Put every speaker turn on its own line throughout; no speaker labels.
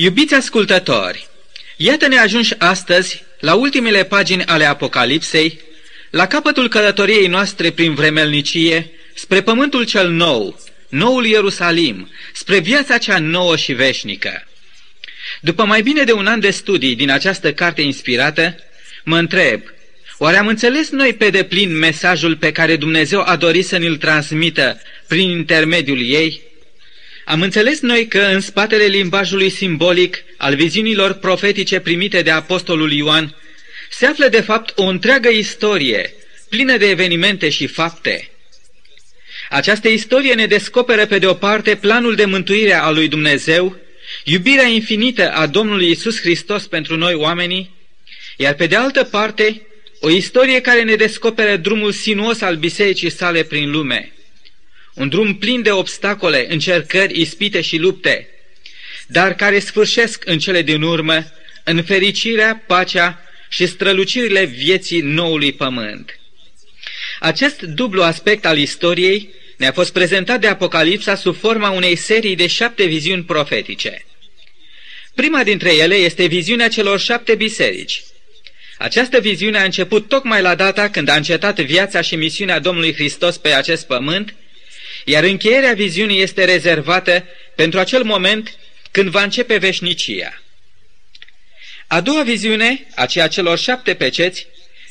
Iubiți ascultători, iată-ne ajunși astăzi la ultimele pagini ale Apocalipsei, la capătul călătoriei noastre prin vremelnicie, spre pământul cel nou, noul Ierusalim, spre viața cea nouă și veșnică. După mai bine de un an de studii din această carte inspirată, mă întreb, oare am înțeles noi pe deplin mesajul pe care Dumnezeu a dorit să ne-l transmită prin intermediul ei? Am înțeles noi că în spatele limbajului simbolic al viziunilor profetice primite de apostolul Ioan se află de fapt o întreagă istorie, plină de evenimente și fapte. Această istorie ne descoperă pe de o parte planul de mântuire a lui Dumnezeu, iubirea infinită a Domnului Isus Hristos pentru noi oamenii, iar pe de altă parte o istorie care ne descoperă drumul sinuos al bisericii sale prin lume – un drum plin de obstacole, încercări, ispite și lupte, dar care sfârșesc în cele din urmă în fericirea, pacea și strălucirile vieții noului pământ. Acest dublu aspect al istoriei ne-a fost prezentat de Apocalipsa sub forma unei serii de șapte viziuni profetice. Prima dintre ele este viziunea celor șapte biserici. Această viziune a început tocmai la data când a încetat viața și misiunea Domnului Hristos pe acest pământ iar încheierea viziunii este rezervată pentru acel moment când va începe veșnicia. A doua viziune, aceea celor șapte peceți,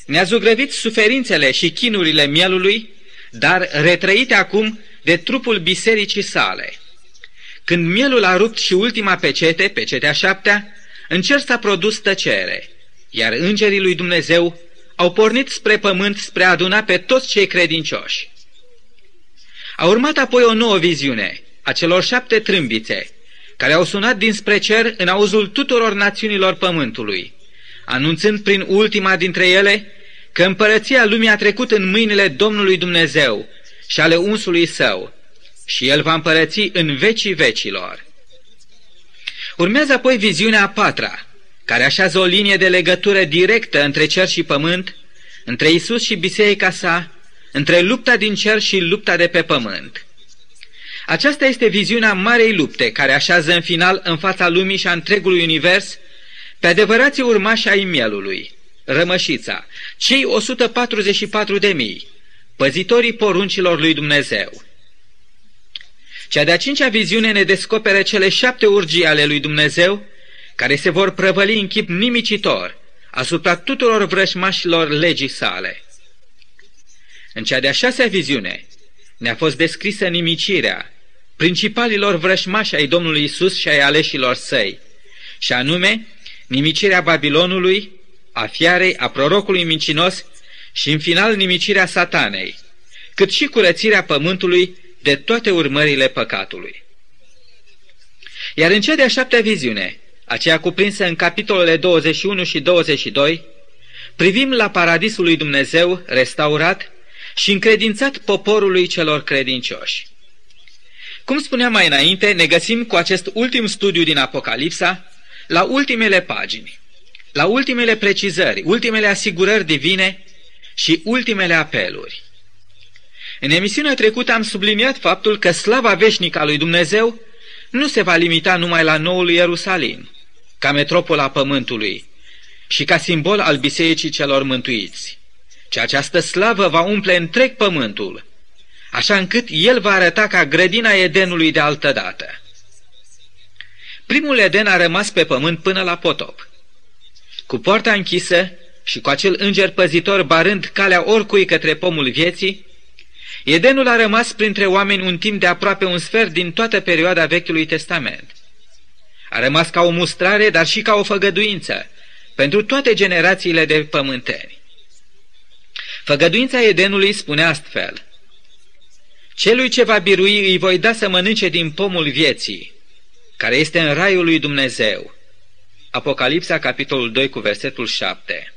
ne-a zugrăvit suferințele și chinurile mielului, dar retrăite acum de trupul bisericii sale. Când mielul a rupt și ultima pecete, pecetea șaptea, în cer s-a produs tăcere, iar îngerii lui Dumnezeu au pornit spre pământ spre a aduna pe toți cei credincioși. A urmat apoi o nouă viziune a celor șapte trâmbițe, care au sunat dinspre cer în auzul tuturor națiunilor pământului, anunțând prin ultima dintre ele că împărăția lumii a trecut în mâinile Domnului Dumnezeu și ale unsului său, și el va împărăți în vecii vecilor. Urmează apoi viziunea a patra, care așează o linie de legătură directă între cer și pământ, între Isus și biserica sa, între lupta din cer și lupta de pe pământ. Aceasta este viziunea marei lupte care așează în final în fața lumii și a întregului univers pe adevărații urmași ai mielului, rămășița, cei 144 de mii, păzitorii poruncilor lui Dumnezeu. Cea de-a cincea viziune ne descoperă cele șapte urgii ale lui Dumnezeu, care se vor prăvăli în chip nimicitor asupra tuturor vrășmașilor legii sale. În cea de-a șasea viziune ne-a fost descrisă nimicirea principalilor vrășmași ai Domnului Isus și ai aleșilor săi, și anume nimicirea Babilonului, a fiarei, a prorocului mincinos și în final nimicirea satanei, cât și curățirea pământului de toate urmările păcatului. Iar în cea de-a șaptea viziune, aceea cuprinsă în capitolele 21 și 22, privim la paradisul lui Dumnezeu restaurat și încredințat poporului celor credincioși. Cum spuneam mai înainte, ne găsim cu acest ultim studiu din Apocalipsa la ultimele pagini, la ultimele precizări, ultimele asigurări divine și ultimele apeluri. În emisiunea trecută am subliniat faptul că slava veșnică a lui Dumnezeu nu se va limita numai la noul Ierusalim, ca metropola pământului și ca simbol al bisericii celor mântuiți ci această slavă va umple întreg pământul, așa încât el va arăta ca grădina Edenului de altădată. Primul Eden a rămas pe pământ până la potop. Cu poarta închisă și cu acel înger păzitor barând calea oricui către pomul vieții, Edenul a rămas printre oameni un timp de aproape un sfert din toată perioada Vechiului Testament. A rămas ca o mustrare, dar și ca o făgăduință pentru toate generațiile de pământeni. Făgăduința Edenului spune astfel, Celui ce va birui îi voi da să mănânce din pomul vieții, care este în raiul lui Dumnezeu. Apocalipsa, capitolul 2, cu versetul 7.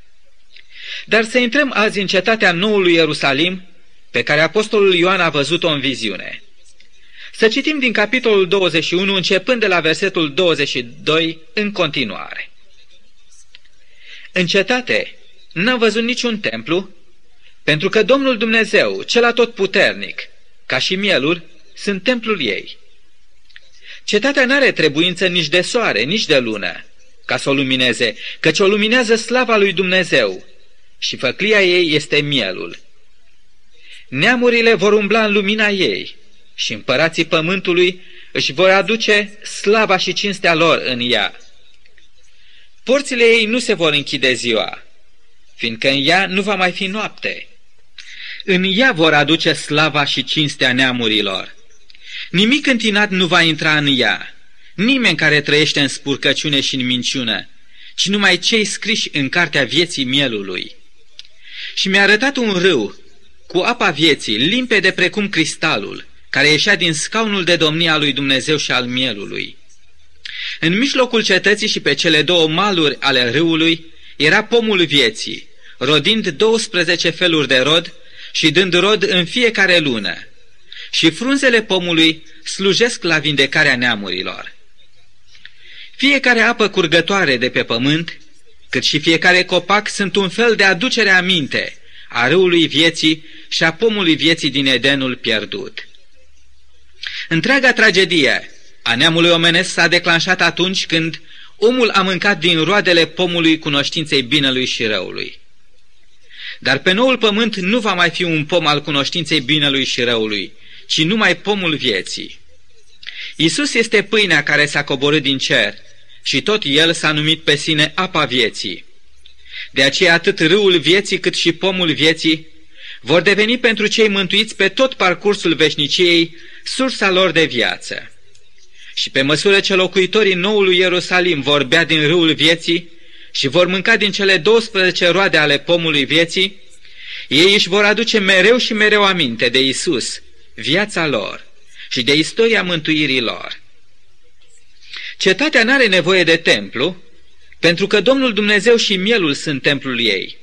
Dar să intrăm azi în cetatea noului Ierusalim, pe care apostolul Ioan a văzut-o în viziune. Să citim din capitolul 21, începând de la versetul 22, în continuare. În cetate n-am văzut niciun templu, pentru că Domnul Dumnezeu, cel atotputernic, ca și mielul, sunt templul ei. Cetatea n-are trebuință nici de soare, nici de lună, ca să o lumineze, căci o luminează slava lui Dumnezeu și făclia ei este mielul. Neamurile vor umbla în lumina ei și împărații pământului își vor aduce slava și cinstea lor în ea. Porțile ei nu se vor închide ziua, fiindcă în ea nu va mai fi noapte. În ea vor aduce slava și cinstea neamurilor. Nimic întinat nu va intra în ea, nimeni care trăiește în spurcăciune și în minciună, ci numai cei scriși în cartea vieții mielului. Și mi-a arătat un râu cu apa vieții, limpede precum cristalul, care ieșea din scaunul de domnia lui Dumnezeu și al mielului. În mijlocul cetății și pe cele două maluri ale râului era pomul vieții, rodind 12 feluri de rod și dând rod în fiecare lună. Și frunzele pomului slujesc la vindecarea neamurilor. Fiecare apă curgătoare de pe pământ, cât și fiecare copac sunt un fel de aducere aminte a râului vieții și a pomului vieții din Edenul pierdut. Întreaga tragedie a neamului omenesc s-a declanșat atunci când omul a mâncat din roadele pomului cunoștinței binelui și răului. Dar pe noul pământ nu va mai fi un pom al cunoștinței binelui și răului, ci numai pomul vieții. Isus este pâinea care s-a coborât din cer și tot el s-a numit pe sine apa vieții. De aceea atât râul vieții cât și pomul vieții vor deveni pentru cei mântuiți pe tot parcursul veșniciei sursa lor de viață. Și pe măsură ce locuitorii noului Ierusalim vor bea din râul vieții și vor mânca din cele 12 roade ale pomului vieții, ei își vor aduce mereu și mereu aminte de Isus, viața lor și de istoria mântuirii lor. Cetatea n-are nevoie de templu, pentru că Domnul Dumnezeu și mielul sunt templul ei.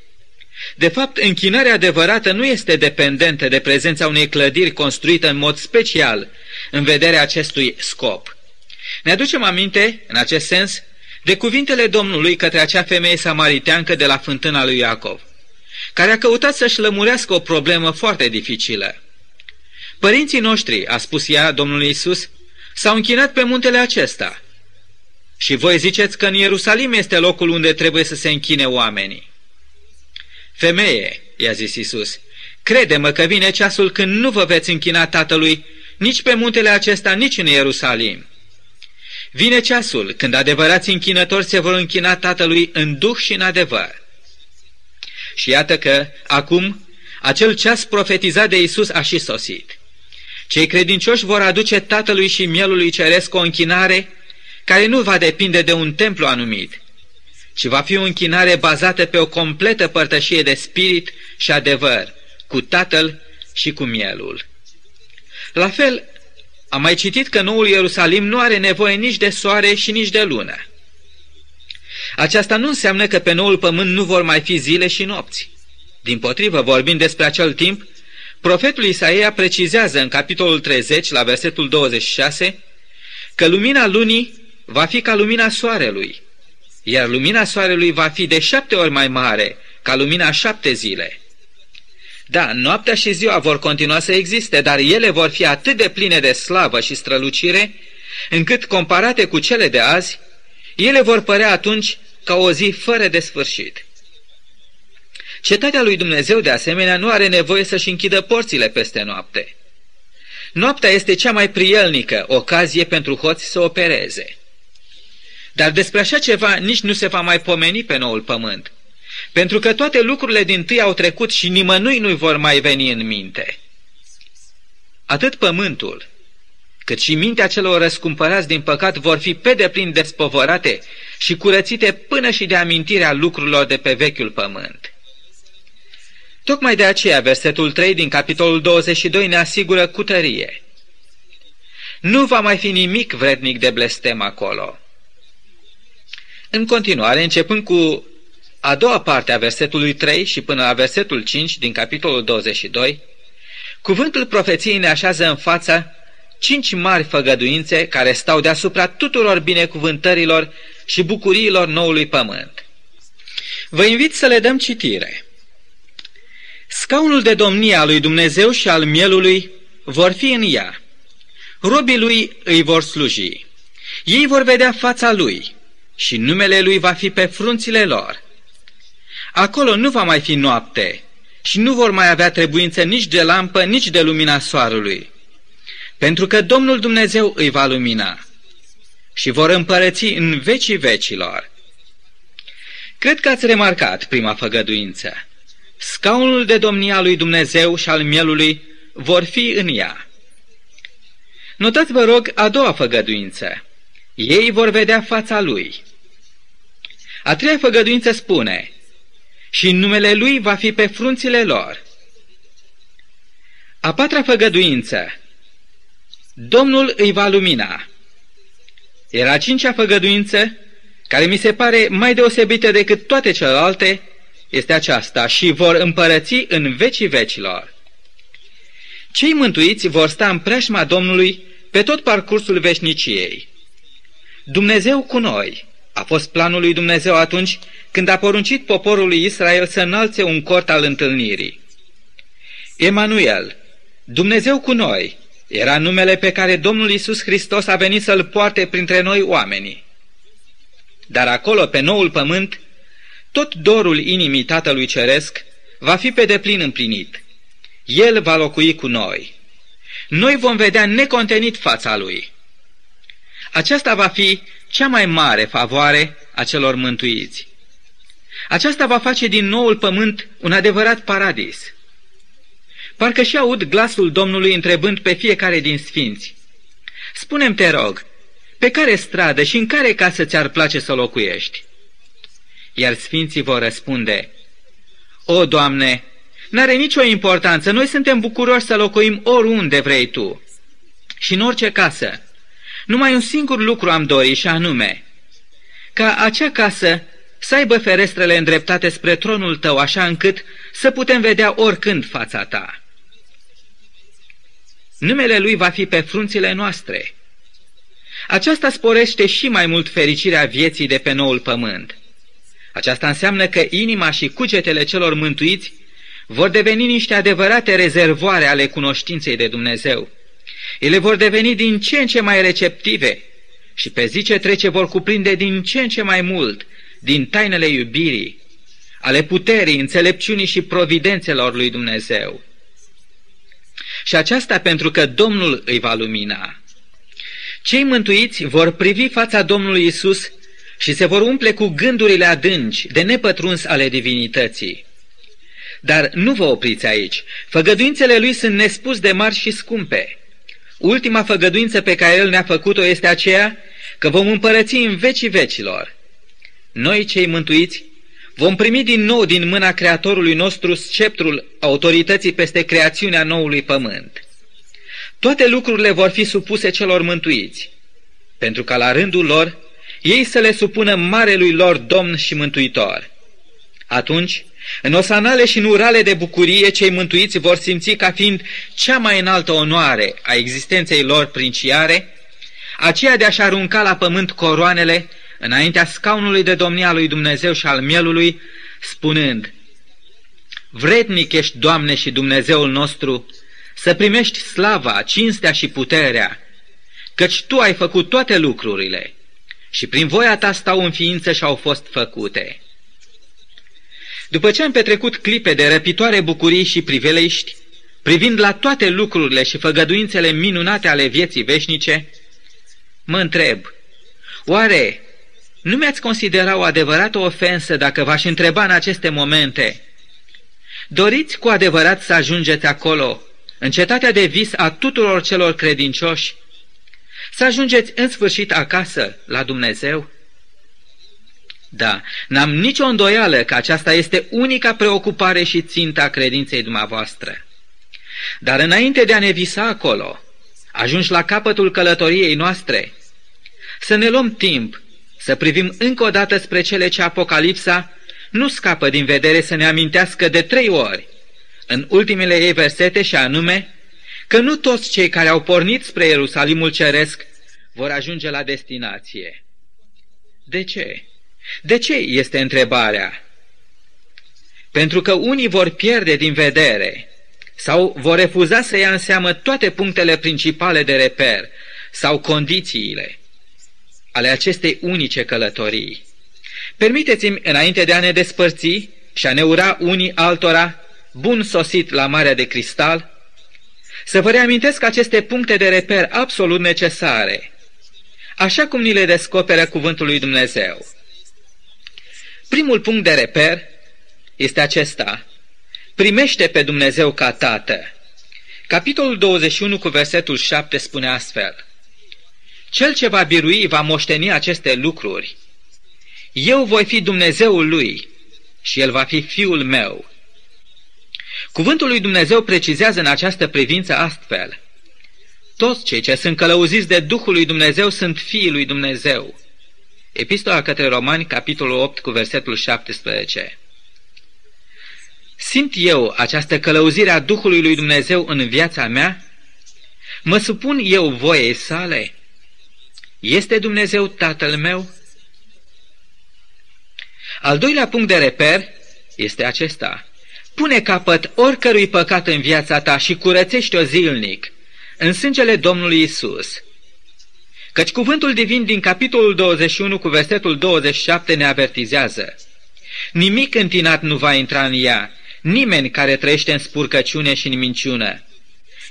De fapt, închinarea adevărată nu este dependentă de prezența unei clădiri construite în mod special în vederea acestui scop. Ne aducem aminte, în acest sens, de cuvintele Domnului către acea femeie samariteancă de la fântâna lui Iacov, care a căutat să-și lămurească o problemă foarte dificilă. Părinții noștri, a spus ea Domnului Isus, s-au închinat pe muntele acesta. Și voi ziceți că în Ierusalim este locul unde trebuie să se închine oamenii. Femeie, i-a zis Isus, crede-mă că vine ceasul când nu vă veți închina Tatălui nici pe muntele acesta, nici în Ierusalim. Vine ceasul când adevărați închinători se vor închina Tatălui în duh și în adevăr. Și iată că, acum, acel ceas profetizat de Isus a și sosit. Cei credincioși vor aduce Tatălui și Mielului Ceresc o închinare care nu va depinde de un templu anumit, ci va fi o închinare bazată pe o completă părtășie de spirit și adevăr, cu Tatăl și cu Mielul. La fel, am mai citit că noul Ierusalim nu are nevoie nici de soare și nici de lună. Aceasta nu înseamnă că pe noul pământ nu vor mai fi zile și nopți. Din potrivă, vorbind despre acel timp, profetul Isaia precizează în capitolul 30, la versetul 26, că lumina lunii va fi ca lumina soarelui, iar lumina soarelui va fi de șapte ori mai mare ca lumina șapte zile. Da, noaptea și ziua vor continua să existe, dar ele vor fi atât de pline de slavă și strălucire, încât, comparate cu cele de azi, ele vor părea atunci ca o zi fără de sfârșit. Cetatea lui Dumnezeu, de asemenea, nu are nevoie să-și închidă porțile peste noapte. Noaptea este cea mai prielnică ocazie pentru hoți să opereze. Dar despre așa ceva nici nu se va mai pomeni pe noul pământ, pentru că toate lucrurile din tâi au trecut și nimănui nu vor mai veni în minte. Atât pământul, cât și mintea celor răscumpărați din păcat vor fi pe deplin despovărate și curățite până și de amintirea lucrurilor de pe vechiul pământ. Tocmai de aceea, versetul 3 din capitolul 22 ne asigură cu tărie. Nu va mai fi nimic vrednic de blestem acolo. În continuare, începând cu a doua parte a versetului 3 și până la versetul 5 din capitolul 22, cuvântul profeției ne așează în fața cinci mari făgăduințe care stau deasupra tuturor binecuvântărilor și bucuriilor noului pământ. Vă invit să le dăm citire. Scaunul de domnie a lui Dumnezeu și al mielului vor fi în ea. Robii lui îi vor sluji. Ei vor vedea fața lui și numele lui va fi pe frunțile lor. Acolo nu va mai fi noapte și nu vor mai avea trebuință nici de lampă, nici de lumina soarelui, pentru că Domnul Dumnezeu îi va lumina și vor împărăți în vecii vecilor. Cred că ați remarcat prima făgăduință. Scaunul de domnia lui Dumnezeu și al mielului vor fi în ea. Notați, vă rog, a doua făgăduință. Ei vor vedea fața lui. A treia făgăduință spune, și numele lui va fi pe frunțile lor. A patra făgăduință, Domnul îi va lumina. Era a cincea făgăduință, care mi se pare mai deosebită decât toate celelalte, este aceasta, și vor împărăți în vecii vecilor. Cei mântuiți vor sta în preșma Domnului pe tot parcursul veșniciei. Dumnezeu cu noi a fost planul lui Dumnezeu atunci când a poruncit poporului Israel să înalțe un cort al întâlnirii. Emanuel, Dumnezeu cu noi, era numele pe care Domnul Isus Hristos a venit să-l poarte printre noi oamenii. Dar acolo, pe noul pământ, tot dorul inimii Tatălui Ceresc va fi pe deplin împlinit. El va locui cu noi. Noi vom vedea necontenit fața Lui. Aceasta va fi cea mai mare favoare a celor mântuiți. Aceasta va face din noul pământ un adevărat paradis. Parcă și aud glasul Domnului întrebând pe fiecare din sfinți. Spune-mi, te rog, pe care stradă și în care casă ți-ar place să locuiești? Iar sfinții vor răspunde, O, Doamne, n-are nicio importanță, noi suntem bucuroși să locuim oriunde vrei Tu și în orice casă. Numai un singur lucru am dorit și anume, ca acea casă să aibă ferestrele îndreptate spre tronul Tău, așa încât să putem vedea oricând fața Ta. Numele Lui va fi pe frunțile noastre. Aceasta sporește și mai mult fericirea vieții de pe noul pământ. Aceasta înseamnă că inima și cugetele celor mântuiți vor deveni niște adevărate rezervoare ale cunoștinței de Dumnezeu. Ele vor deveni din ce în ce mai receptive și pe zi ce trece vor cuprinde din ce în ce mai mult din tainele iubirii, ale puterii, înțelepciunii și providențelor lui Dumnezeu. Și aceasta pentru că Domnul îi va lumina. Cei mântuiți vor privi fața Domnului Isus și se vor umple cu gândurile adânci de nepătruns ale divinității. Dar nu vă opriți aici. Făgăduințele lui sunt nespus de mari și scumpe. Ultima făgăduință pe care el ne-a făcut-o este aceea că vom împărăți în vecii vecilor. Noi, cei mântuiți, vom primi din nou din mâna Creatorului nostru sceptrul autorității peste creațiunea noului pământ. Toate lucrurile vor fi supuse celor mântuiți, pentru ca la rândul lor ei să le supună marelui lor Domn și Mântuitor. Atunci, în osanale și în urale de bucurie, cei mântuiți vor simți ca fiind cea mai înaltă onoare a existenței lor princiare, aceea de a-și arunca la pământ coroanele înaintea scaunului de domnia lui Dumnezeu și al mielului, spunând, Vrednic ești, Doamne și Dumnezeul nostru, să primești slava, cinstea și puterea, căci Tu ai făcut toate lucrurile și prin voia Ta stau în ființă și au fost făcute. După ce am petrecut clipe de răpitoare bucurii și priveliști, privind la toate lucrurile și făgăduințele minunate ale vieții veșnice, mă întreb, oare nu mi-ați considera o adevărată ofensă dacă v-aș întreba în aceste momente, doriți cu adevărat să ajungeți acolo, în cetatea de vis a tuturor celor credincioși, să ajungeți în sfârșit acasă la Dumnezeu? Da, n-am nicio îndoială că aceasta este unica preocupare și ținta a credinței dumneavoastră. Dar înainte de a ne visa acolo, ajungi la capătul călătoriei noastre, să ne luăm timp să privim încă o dată spre cele ce Apocalipsa nu scapă din vedere să ne amintească de trei ori, în ultimele ei versete și anume, că nu toți cei care au pornit spre Ierusalimul Ceresc vor ajunge la destinație. De ce? De ce este întrebarea? Pentru că unii vor pierde din vedere sau vor refuza să ia în seamă toate punctele principale de reper sau condițiile. ale acestei unice călătorii. Permiteți-mi, înainte de a ne despărți și a ne ura unii altora, bun sosit la Marea de Cristal, să vă reamintesc aceste puncte de reper absolut necesare, așa cum ni le descoperă Cuvântul lui Dumnezeu. Primul punct de reper este acesta. Primește pe Dumnezeu ca Tată. Capitolul 21 cu versetul 7 spune astfel. Cel ce va birui va moșteni aceste lucruri. Eu voi fi Dumnezeul lui și el va fi fiul meu. Cuvântul lui Dumnezeu precizează în această privință astfel. Toți cei ce sunt călăuziți de Duhul lui Dumnezeu sunt fiii lui Dumnezeu. Epistola către Romani, capitolul 8, cu versetul 17. Simt eu această călăuzire a Duhului lui Dumnezeu în viața mea? Mă supun eu voiei sale? Este Dumnezeu Tatăl meu? Al doilea punct de reper este acesta. Pune capăt oricărui păcat în viața ta și curățește-o zilnic în sângele Domnului Isus. Căci cuvântul divin din capitolul 21 cu versetul 27 ne avertizează. Nimic întinat nu va intra în ea, nimeni care trăiește în spurcăciune și în minciună,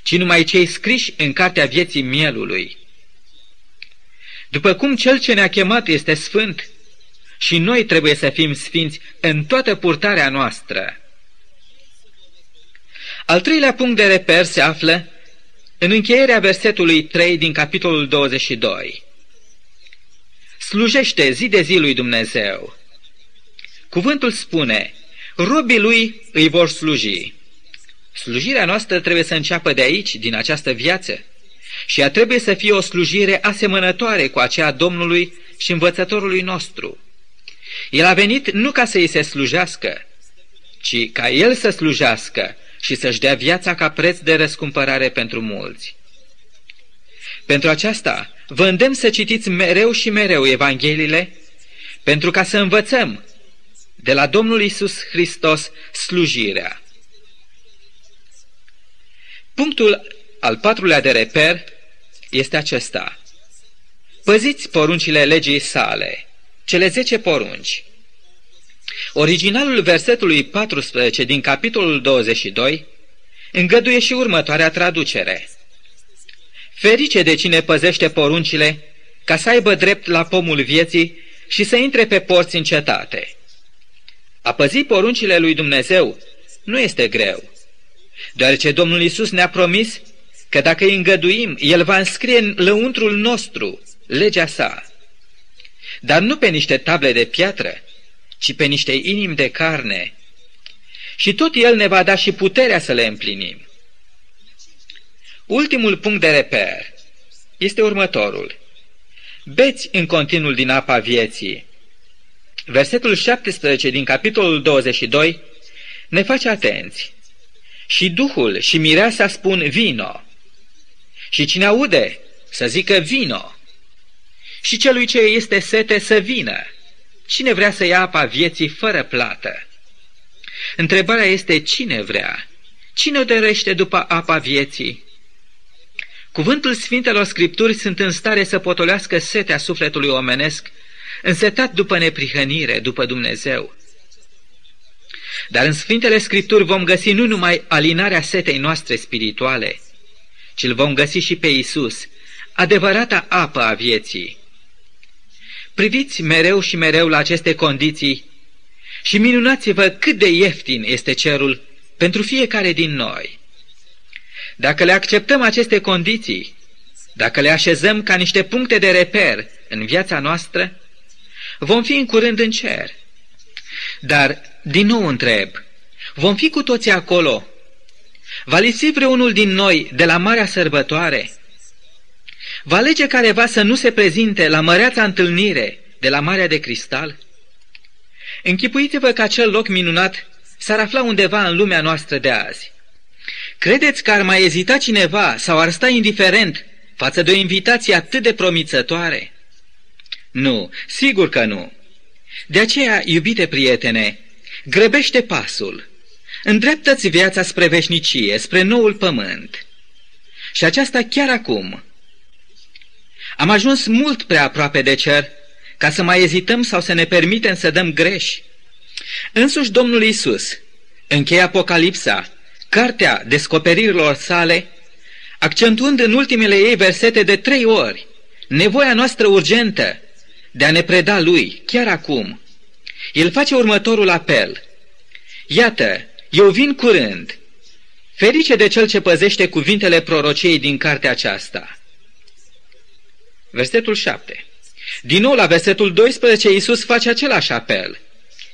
ci numai cei scriși în cartea vieții mielului. După cum cel ce ne-a chemat este sfânt, și noi trebuie să fim sfinți în toată purtarea noastră. Al treilea punct de reper se află în încheierea versetului 3 din capitolul 22. Slujește zi de zi lui Dumnezeu. Cuvântul spune, robii lui îi vor sluji. Slujirea noastră trebuie să înceapă de aici, din această viață, și ea trebuie să fie o slujire asemănătoare cu aceea Domnului și învățătorului nostru. El a venit nu ca să îi se slujească, ci ca el să slujească și să-și dea viața ca preț de răscumpărare pentru mulți. Pentru aceasta, vă îndemn să citiți mereu și mereu Evangheliile, pentru ca să învățăm de la Domnul Isus Hristos slujirea. Punctul al patrulea de reper este acesta. Păziți poruncile legii sale, cele zece porunci. Originalul versetului 14 din capitolul 22 îngăduie și următoarea traducere. Ferice de cine păzește poruncile, ca să aibă drept la pomul vieții și să intre pe porți în cetate. A păzi poruncile lui Dumnezeu nu este greu, deoarece Domnul Isus ne-a promis că dacă îi îngăduim, El va înscrie în lăuntrul nostru legea sa. Dar nu pe niște table de piatră, ci pe niște inimi de carne. Și tot El ne va da și puterea să le împlinim. Ultimul punct de reper este următorul. Beți în continuul din apa vieții. Versetul 17 din capitolul 22 ne face atenți. Și Duhul și Mireasa spun vino. Și cine aude să zică vino. Și celui ce este sete să vină. Cine vrea să ia apa vieții fără plată? Întrebarea este cine vrea? Cine o dorește după apa vieții? Cuvântul Sfintelor Scripturi sunt în stare să potolească setea sufletului omenesc, însetat după neprihănire, după Dumnezeu. Dar în Sfintele Scripturi vom găsi nu numai alinarea setei noastre spirituale, ci îl vom găsi și pe Isus, adevărata apă a vieții. Priviți mereu și mereu la aceste condiții și minunați-vă cât de ieftin este cerul pentru fiecare din noi. Dacă le acceptăm aceste condiții, dacă le așezăm ca niște puncte de reper în viața noastră, vom fi în curând în cer. Dar, din nou întreb, vom fi cu toții acolo? Va lipsi vreunul din noi de la marea sărbătoare? Va alege careva să nu se prezinte la măreața întâlnire de la Marea de Cristal? Închipuiți-vă că acel loc minunat s-ar afla undeva în lumea noastră de azi. Credeți că ar mai ezita cineva sau ar sta indiferent față de o invitație atât de promițătoare? Nu, sigur că nu. De aceea, iubite prietene, grăbește pasul, îndreptă-ți viața spre veșnicie, spre noul pământ. Și aceasta chiar acum. Am ajuns mult prea aproape de cer ca să mai ezităm sau să ne permitem să dăm greș. Însuși Domnul Isus încheie Apocalipsa, cartea descoperirilor sale, accentuând în ultimele ei versete de trei ori nevoia noastră urgentă de a ne preda Lui, chiar acum. El face următorul apel. Iată, eu vin curând. Ferice de cel ce păzește cuvintele prorociei din cartea aceasta. Versetul 7. Din nou la versetul 12 Iisus face același apel.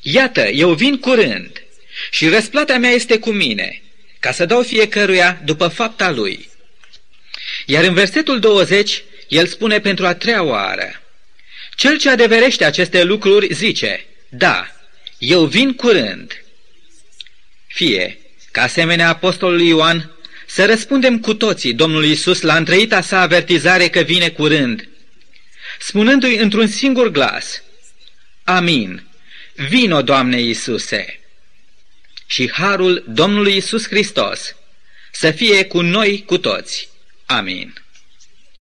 Iată, eu vin curând și răsplata mea este cu mine, ca să dau fiecăruia după fapta lui. Iar în versetul 20, el spune pentru a treia oară, Cel ce adeverește aceste lucruri zice, da, eu vin curând. Fie, ca asemenea apostolului Ioan, să răspundem cu toții Domnului Isus la întreita sa avertizare că vine curând, spunându-i într-un singur glas, Amin, vino, Doamne Iisuse! Și harul Domnului Isus Hristos să fie cu noi cu toți. Amin.